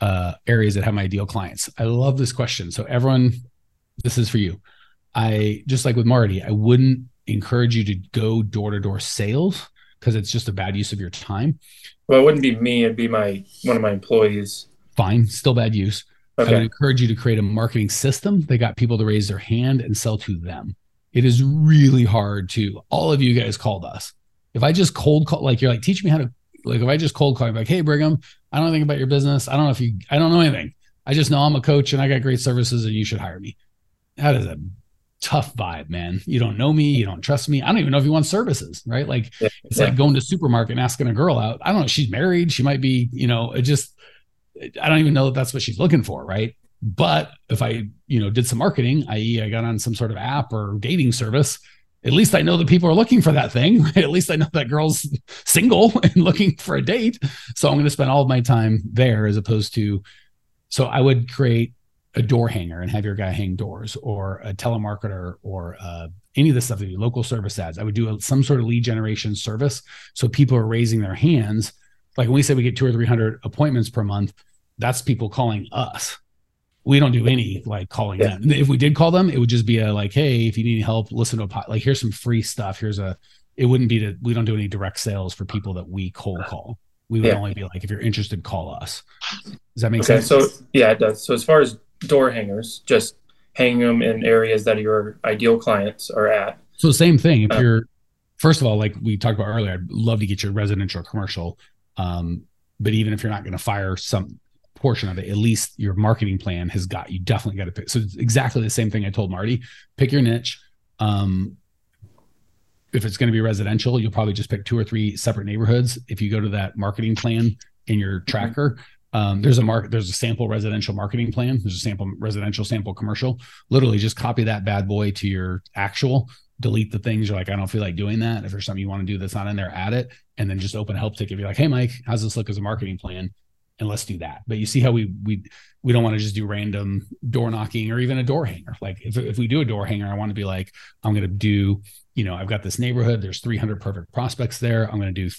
uh, areas that have my ideal clients? I love this question. So, everyone, this is for you. I just like with Marty, I wouldn't encourage you to go door to door sales because it's just a bad use of your time. Well, it wouldn't be me; it'd be my one of my employees. Fine, still bad use. Okay. I would encourage you to create a marketing system that got people to raise their hand and sell to them. It is really hard to. All of you guys called us. If I just cold call, like you're like, teach me how to. Like if I just cold call, I'm like, hey Brigham, I don't think about your business. I don't know if you. I don't know anything. I just know I'm a coach and I got great services and you should hire me. That is a tough vibe, man. You don't know me, you don't trust me. I don't even know if you want services, right? Like Yeah, it's yeah. like going to supermarket and asking a girl out. I don't know. She's married. She might be, you know, it just, I don't even know that that's what she's looking for, right? But if I, you know, did some marketing, i.e., I got on some sort of app or dating service, at least I know that people are looking for that thing. At least I know that girl's single and looking for a date. So I'm going to spend all of my time there as opposed to. So I would create a door hanger and have your guy hang doors, or a telemarketer, or uh, any of the stuff that you local service ads. I would do a, some sort of lead generation service, so people are raising their hands. Like when we say we get two or three hundred appointments per month, that's people calling us. We don't do any like calling Yeah. them. If we did call them, it would just be a like, hey, if you need help, listen to a pod. Like here's some free stuff. Here's a. It wouldn't be to. We don't do any direct sales for people that we cold call. We would Yeah. only be like, if you're interested, call us. Does that make Okay, sense? so yeah, it does. So as far as door hangers, just hang them in areas that your ideal clients are at. So same thing. If Uh, you're first of all, like we talked about earlier, I'd love to get your residential commercial. Um, but even if you're not going to fire some portion of it, at least your marketing plan has got you definitely got to pick. So it's exactly the same thing I told Marty. Pick your niche. Um, if it's going to be residential, you'll probably just pick two or three separate neighborhoods. If you go to that marketing plan in your tracker, um, there's a mark, there's a sample residential marketing plan. There's a sample residential, sample commercial. Literally, just copy that bad boy to your actual. Delete the things you're like, I don't feel like doing that. If there's something you want to do that's not in there, add it, and then just open a help ticket. Be like, Hey, Mike, how's this look as a marketing plan? And let's do that. But you see how we we we don't want to just do random door knocking or even a door hanger. Like if if we do a door hanger, I want to be like, I'm going to do you know, I've got this neighborhood. There's 300 perfect prospects there. I'm going to do,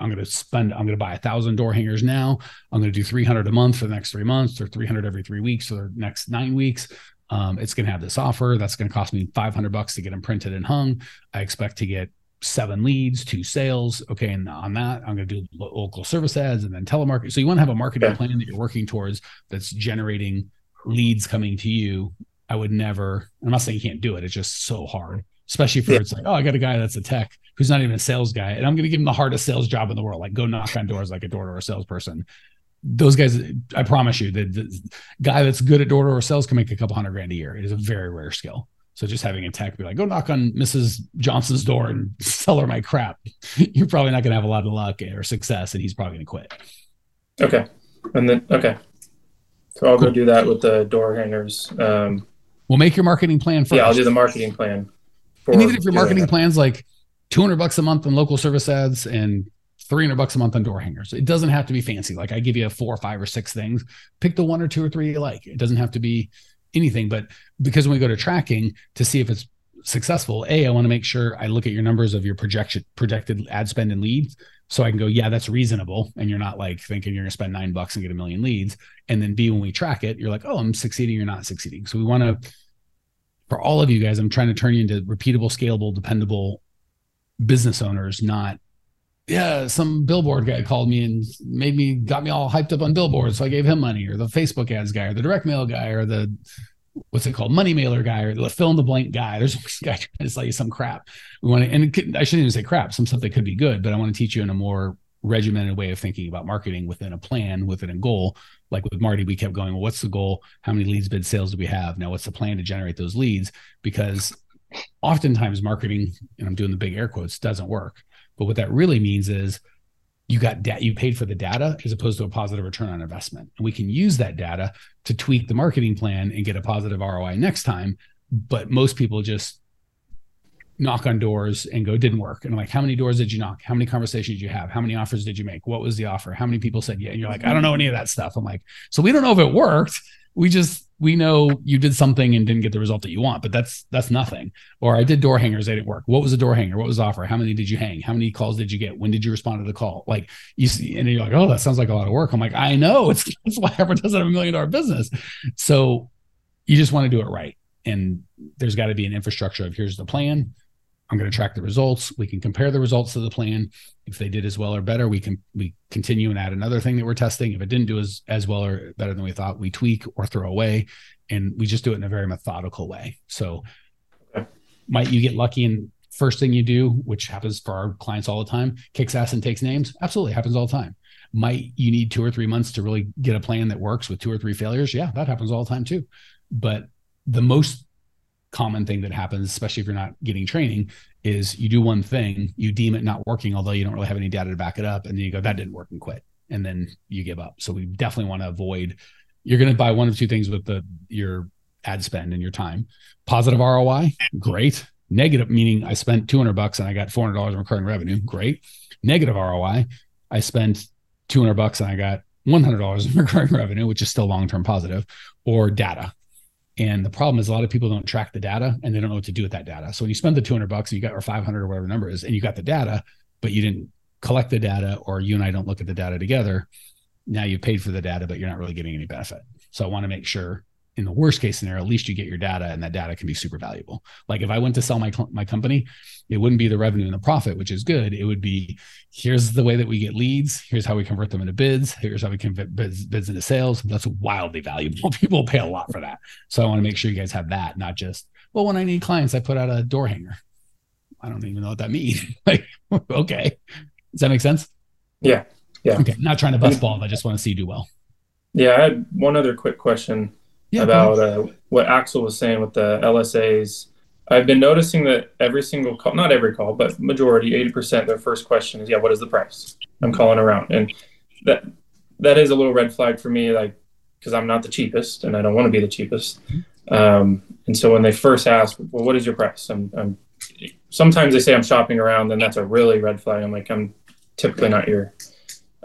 I'm going to spend, I'm going to buy a thousand door hangers now. I'm going to do 300 a month for the next three months or 300 every three weeks for the next nine weeks. Um, it's going to have this offer that's going to cost me 500 bucks to get them printed and hung. I expect to get seven leads, two sales. Okay. And on that, I'm going to do local service ads and then telemarketing. So you want to have a marketing Yeah. plan that you're working towards that's generating leads coming to you. I would never, I'm not saying you can't do it. It's just so hard especially for Yeah. it's like, oh, I got a guy that's a tech who's not even a sales guy, and I'm going to give him the hardest sales job in the world, like go knock on doors like a door to door salesperson. Those guys, I promise you, the, the guy that's good at door to door sales can make a couple hundred grand a year. It is a very rare skill. So just having a tech be like, go knock on Mrs. Johnson's door and sell her my crap, you're probably not going to have a lot of luck or success, and he's probably going to quit. Okay. And then okay. So I'll go do that with the door hangers. Um, We'll make your marketing plan first. yeah, I'll do the marketing plan. and even if your marketing that. plan's like 200 bucks a month on local service ads and 300 bucks a month on door hangers it doesn't have to be fancy like i give you four or five or six things pick the one or two or three you like it doesn't have to be anything but because when we go to tracking to see if it's successful a i want to make sure i look at your numbers of your projection projected ad spend and leads so i can go yeah that's reasonable and you're not like thinking you're to spend nine bucks and get a million leads. And then b when we track it you're like oh i'm succeeding you're not succeeding. So we want to for all of you guys, I'm trying to turn you into repeatable, scalable, dependable business owners, not yeah, some billboard guy called me and made me got me all hyped up on billboards. So I gave him money, or the Facebook ads guy, or the direct mail guy, or the what's it called, money mailer guy, or the fill in the blank guy. There's a guy trying to sell you some crap. We want to, and could, I shouldn't even say crap, some stuff that could be good, but I want to teach you in a more regimented way of thinking about marketing within a plan, within a goal. Like with Marty, we kept going, well, what's the goal? How many leads, bid sales do we have? Now, what's the plan to generate those leads? Because oftentimes marketing, and I'm doing the big air quotes, doesn't work. But what that really means is you got da- you paid for the data as opposed to a positive return on investment. And we can use that data to tweak the marketing plan and get a positive ROI next time. But most people just knock on doors and go, didn't work. And I'm like, how many doors did you knock? How many conversations did you have? How many offers did you make? What was the offer? How many people said yeah? And you're like, I don't know any of that stuff. I'm like, so we don't know if it worked. We just we know you did something and didn't get the result that you want, but that's that's nothing. Or I did door hangers, they didn't work. What was the door hanger? What was the offer? How many did you hang? How many calls did you get? When did you respond to the call? Like you see, and you're like, oh, that sounds like a lot of work. I'm like, I know it's that's why everyone doesn't have a million dollar business. So you just want to do it right. And there's got to be an infrastructure of here's the plan I'm going to track the results. We can compare the results to the plan. If they did as well or better, we can we continue and add another thing that we're testing. If it didn't do as as well or better than we thought, we tweak or throw away, and we just do it in a very methodical way. So, might you get lucky and first thing you do, which happens for our clients all the time, kicks ass and takes names? Absolutely, happens all the time. Might you need two or three months to really get a plan that works with two or three failures? Yeah, that happens all the time too. But the most common thing that happens, especially if you're not getting training, is you do one thing, you deem it not working, although you don't really have any data to back it up, and then you go, that didn't work and quit. And then you give up. So we definitely want to avoid you're going to buy one of two things with the your ad spend and your time. Positive ROI, great. Negative meaning I spent 200 bucks and I got $400 in recurring revenue, great. Negative ROI, I spent 200 bucks and I got $100 in recurring revenue, which is still long-term positive, or data. And the problem is a lot of people don't track the data and they don't know what to do with that data. So when you spend the 200 bucks and you got or 500 or whatever number is, and you got the data, but you didn't collect the data or you and I don't look at the data together, now you've paid for the data, but you're not really getting any benefit. So I want to make sure in the worst case scenario, at least you get your data and that data can be super valuable. Like if I went to sell my, my company, it wouldn't be the revenue and the profit, which is good. It would be here's the way that we get leads. Here's how we convert them into bids. Here's how we convert bids, bids into sales. That's wildly valuable. People pay a lot for that. So I want to make sure you guys have that, not just, well, when I need clients, I put out a door hanger. I don't even know what that means. like, okay. Does that make sense? Yeah. Yeah. Okay. Not trying to bust balls. I just want to see you do well. Yeah, I had one other quick question yeah, about uh, what Axel was saying with the LSAs. I've been noticing that every single call, not every call, but majority, 80%, their first question is, yeah, what is the price? I'm calling around. And that that is a little red flag for me, like, because I'm not the cheapest and I don't want to be the cheapest. Um, and so when they first ask, well, what is your price? I'm, I'm sometimes they say I'm shopping around, then that's a really red flag. I'm like, I'm typically not your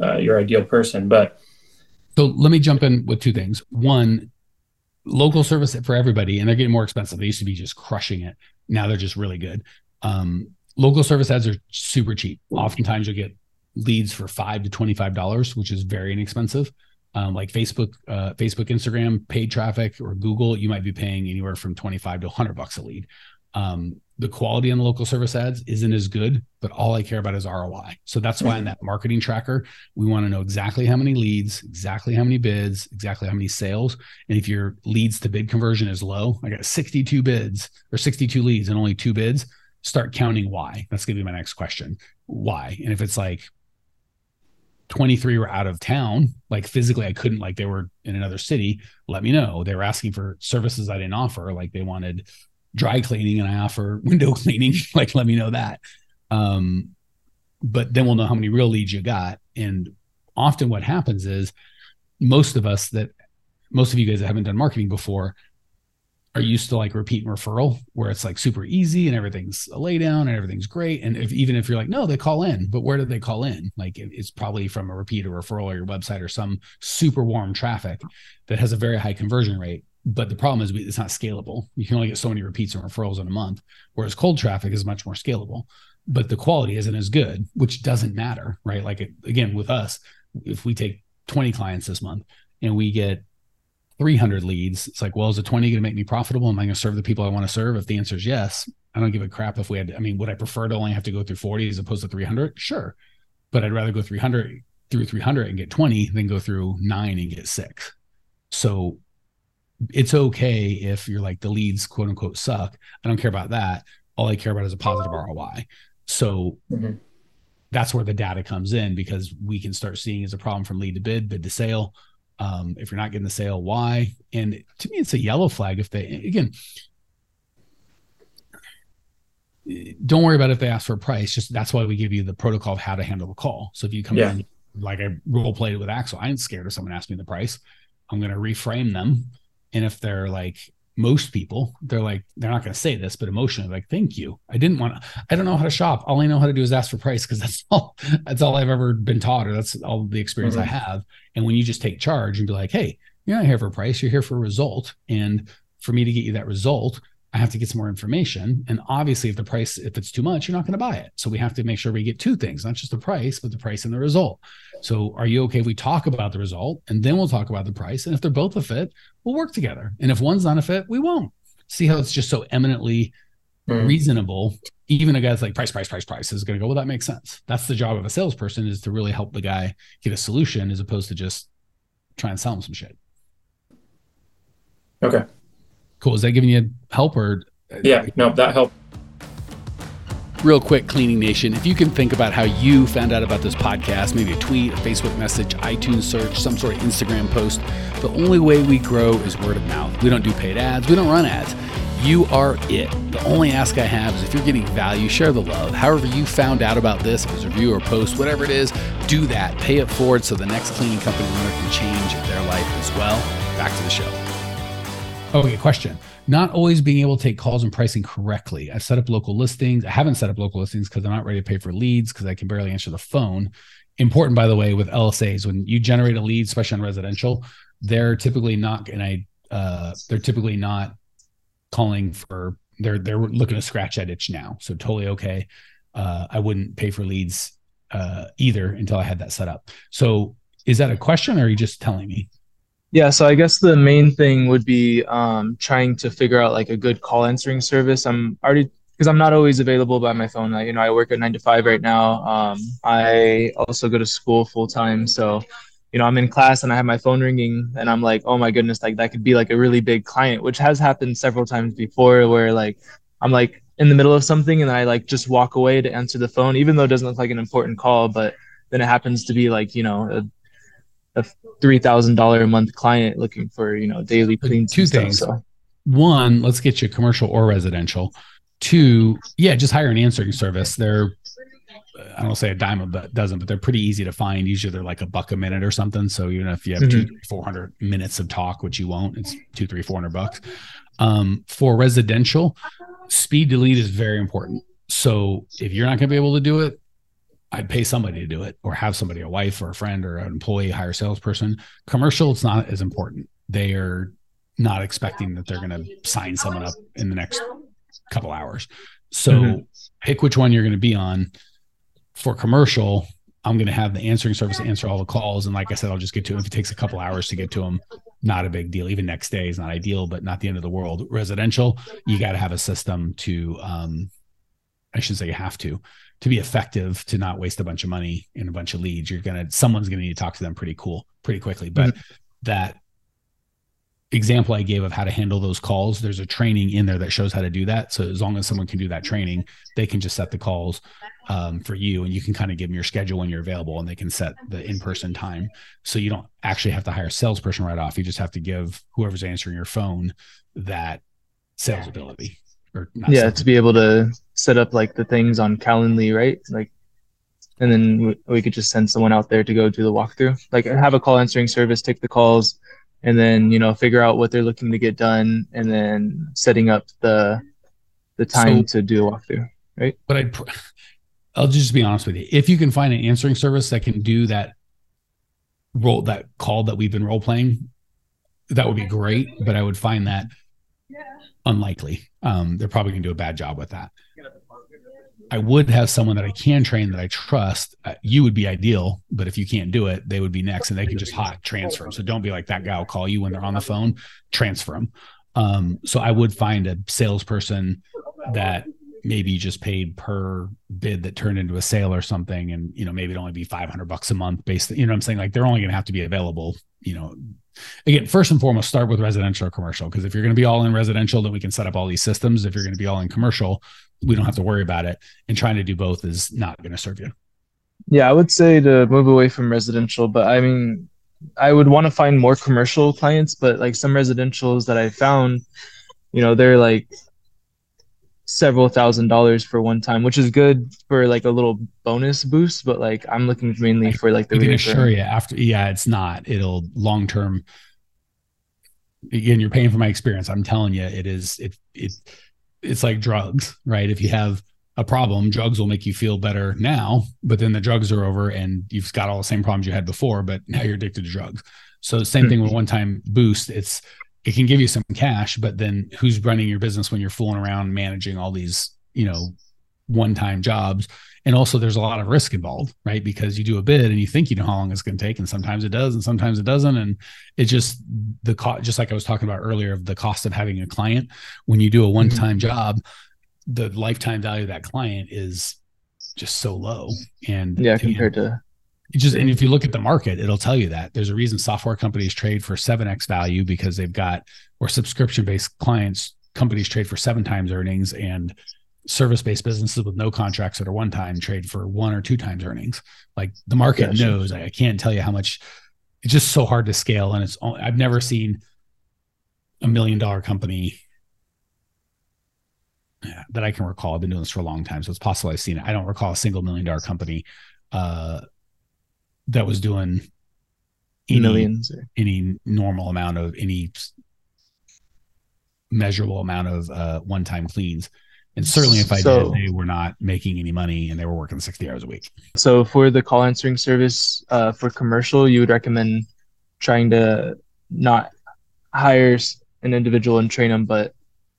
uh, your ideal person, but so let me jump in with two things. One, local service for everybody, and they're getting more expensive. They used to be just crushing it. Now they're just really good. Um, local service ads are super cheap. Oftentimes you'll get leads for five to twenty-five dollars, which is very inexpensive. Um, like Facebook, uh, Facebook, Instagram, paid traffic, or Google, you might be paying anywhere from twenty-five to hundred bucks a lead. Um, the quality on the local service ads isn't as good, but all I care about is ROI. So that's why in that marketing tracker, we want to know exactly how many leads, exactly how many bids, exactly how many sales. And if your leads to bid conversion is low, I got 62 bids or 62 leads and only two bids, start counting why. That's going to be my next question. Why? And if it's like 23 were out of town, like physically I couldn't, like they were in another city, let me know. They were asking for services I didn't offer, like they wanted dry cleaning and I offer window cleaning, like let me know that. Um, but then we'll know how many real leads you got. And often what happens is most of us that most of you guys that haven't done marketing before are used to like repeat and referral where it's like super easy and everything's a laydown and everything's great. And if even if you're like, no, they call in, but where did they call in? Like it's probably from a repeat or referral or your website or some super warm traffic that has a very high conversion rate but the problem is it's not scalable. You can only get so many repeats and referrals in a month, whereas cold traffic is much more scalable. But the quality isn't as good, which doesn't matter, right? Like it, again, with us, if we take 20 clients this month and we get 300 leads, it's like, well, is a 20 going to make me profitable? Am I going to serve the people I want to serve? If the answer is yes, I don't give a crap if we had. I mean, would I prefer to only have to go through 40 as opposed to 300? Sure, but I'd rather go 300 through 300 and get 20 than go through nine and get six. So it's okay if you're like the leads quote unquote suck. I don't care about that. All I care about is a positive ROI. So mm-hmm. that's where the data comes in because we can start seeing as a problem from lead to bid, bid to sale. Um, if you're not getting the sale, why? And to me, it's a yellow flag if they again don't worry about if they ask for a price. Just that's why we give you the protocol of how to handle the call. So if you come yeah. in like I role played with Axel, I ain't scared of someone asking me the price. I'm going to reframe them. And if they're like most people, they're like, they're not going to say this, but emotionally, like, thank you. I didn't want to, I don't know how to shop. All I know how to do is ask for price because that's all, that's all I've ever been taught, or that's all the experience mm-hmm. I have. And when you just take charge and be like, hey, you're not here for price, you're here for a result. And for me to get you that result, I have to get some more information. And obviously, if the price, if it's too much, you're not going to buy it. So we have to make sure we get two things, not just the price, but the price and the result. So are you okay if we talk about the result and then we'll talk about the price? And if they're both a fit, we'll work together. And if one's not a fit, we won't. See how it's just so eminently mm. reasonable. Even a guy's like price, price, price, price is going to go, well, that makes sense. That's the job of a salesperson is to really help the guy get a solution as opposed to just try and sell him some shit. Okay. Cool. Is that giving you help or? Yeah, no, that helped. Real quick, Cleaning Nation, if you can think about how you found out about this podcast, maybe a tweet, a Facebook message, iTunes search, some sort of Instagram post, the only way we grow is word of mouth. We don't do paid ads, we don't run ads. You are it. The only ask I have is if you're getting value, share the love. However, you found out about this, if it's a review or post, whatever it is, do that. Pay it forward so the next cleaning company owner can change their life as well. Back to the show. Okay, question. Not always being able to take calls and pricing correctly. I've set up local listings. I haven't set up local listings because I'm not ready to pay for leads because I can barely answer the phone. Important, by the way, with LSAs, when you generate a lead, especially on residential, they're typically not going to, uh, they're typically not calling for, they're, they're looking to scratch that itch now. So totally okay. Uh, I wouldn't pay for leads uh, either until I had that set up. So is that a question or are you just telling me? Yeah, so I guess the main thing would be um, trying to figure out like a good call answering service. I'm already because I'm not always available by my phone. I, you know, I work at nine to five right now. Um, I also go to school full time, so you know, I'm in class and I have my phone ringing, and I'm like, oh my goodness, like that could be like a really big client, which has happened several times before, where like I'm like in the middle of something and I like just walk away to answer the phone, even though it doesn't look like an important call, but then it happens to be like you know a three thousand dollar a month client looking for you know daily cleans. Two things. Stuff, so. One, let's get you commercial or residential. Two, yeah, just hire an answering service. They're I don't say a dime a dozen, but they're pretty easy to find. Usually they're like a buck a minute or something. So even if you have mm-hmm. two, four hundred minutes of talk, which you won't, it's two, three, four hundred bucks. Um, for residential, speed to lead is very important. So if you're not going to be able to do it, I'd pay somebody to do it or have somebody, a wife or a friend or an employee, hire a salesperson. Commercial, it's not as important. They are not expecting that they're going to sign someone up in the next couple hours. So mm-hmm. pick which one you're going to be on. For commercial, I'm going to have the answering service answer all the calls. And like I said, I'll just get to them. If it takes a couple hours to get to them, not a big deal. Even next day is not ideal, but not the end of the world. Residential, you got to have a system to, um, I should say you have to, to be effective to not waste a bunch of money and a bunch of leads you're gonna someone's gonna need to talk to them pretty cool pretty quickly. But mm-hmm. that example i gave of how to handle those calls there's a training in there that shows how to do that. So as long as someone can do that training they can just set the calls um, for you and you can kind of give them your schedule when you're available and they can set the in-person time. So you don't actually have to hire a salesperson right off. You just have to give whoever's answering your phone that sales ability or yeah to be able to set up like the things on calendly right? Like and then we, we could just send someone out there to go do the walkthrough. Like have a call answering service take the calls and then you know figure out what they're looking to get done and then setting up the the time so, to do a walkthrough right? But i i'll just be honest with you. If you can find an answering service that can do that role that call that we've been role playing that would be great but i would find that unlikely. Um, they're probably going to do a bad job with that. I would have someone that I can train that I trust. Uh, you would be ideal, but if you can't do it, they would be next, and they can just hot transfer them. So don't be like that guy will call you when they're on the phone. Transfer them. Um, so I would find a salesperson that maybe just paid per bid that turned into a sale or something, and you know maybe it only be five hundred bucks a month. Based, you know, I'm saying like they're only going to have to be available, you know, again, first and foremost, start with residential or commercial. Because if you're going to be all in residential, then we can set up all these systems. If you're going to be all in commercial, we don't have to worry about it. And trying to do both is not going to serve you. Yeah, I would say to move away from residential, but I mean, I would want to find more commercial clients, but like some residentials that I found, you know, they're like several thousand dollars for one time, which is good for like a little bonus boost. But like I'm looking mainly for like the. I can assure you, after yeah, it's not. It'll long term. Again, you're paying for my experience. I'm telling you, it is. It it it's like drugs, right? If you have a problem, drugs will make you feel better now, but then the drugs are over and you've got all the same problems you had before, but now you're addicted to drugs. So same thing with one time boost. It's it can give you some cash, but then who's running your business when you're fooling around managing all these, you know, one-time jobs? And also there's a lot of risk involved, right? Because you do a bid and you think you know how long it's going to take, and sometimes it does, and sometimes it doesn't. And it just the cost, just like I was talking about earlier, of the cost of having a client when you do a one-time mm-hmm. job, the lifetime value of that client is just so low. And yeah, compared to it just and if you look at the market, it'll tell you that there's a reason software companies trade for seven x value because they've got or subscription based clients companies trade for seven times earnings and service based businesses with no contracts that are one time trade for one or two times earnings. Like the market knows. I can't tell you how much. It's just so hard to scale, and it's I've never seen a million dollar company that I can recall. I've been doing this for a long time, so it's possible I've seen it. I don't recall a single million dollar company uh, that was doing any, millions any normal amount of any measurable amount of uh, one-time cleans and certainly if i so, did they were not making any money and they were working 60 hours a week. So for the call answering service uh, for commercial you would recommend trying to not hire an individual and train them but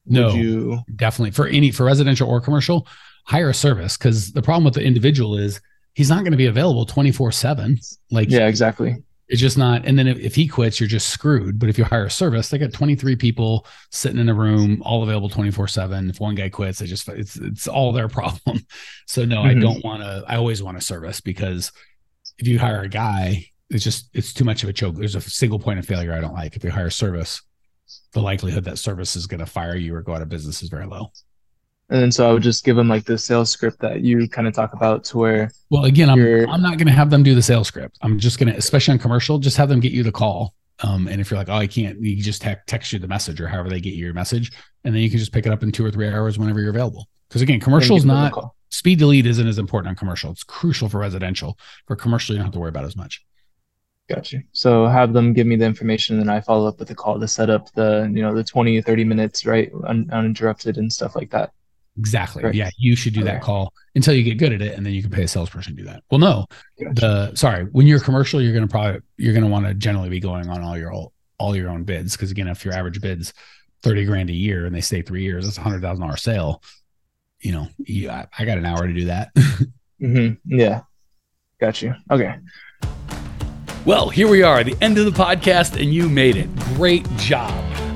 no you definitely. For any for residential or commercial hire a service because the problem with the individual is he's not going to be available 24 7 like yeah exactly it's just not and then if, if, he quits you're just screwed. But if you hire a service they got 23 people sitting in a room all available 24 7 if one guy quits they just it's it's all their problem. So no mm-hmm. i don't want to i always want a service because if you hire a guy it's just it's too much of a choke. There's a single point of failure i don't like. If you hire a service the likelihood that service is going to fire you or go out of business is very low and then so I would just give them like the sales script that you kind of talk about to where. Well, again, I'm I'm not going to have them do the sales script. I'm just going to, especially on commercial, just have them get you the call. Um, and if you're like, oh, I can't, you just te- text you the message or however they get you your message, and then you can just pick it up in two or three hours whenever you're available. Because again, commercial is not speed to lead isn't as important on commercial. It's crucial for residential. For commercial, you don't have to worry about as much. Gotcha. So have them give me the information, and then I follow up with a call to set up the you know the 20 30 minutes right un- uninterrupted and stuff like that. Exactly. Right. Yeah, you should do okay. that call until you get good at it, and then you can pay a salesperson to do that. Well, no, gotcha. the sorry, when you're commercial, you're gonna probably you're gonna want to generally be going on all your all, all your own bids because again, if your average bids thirty grand a year and they stay three years, that's a hundred thousand dollar sale. You know, you, I, I, got an hour to do that. mm-hmm. Yeah, got you. Okay. Well, here we are, the end of the podcast, and you made it. Great job.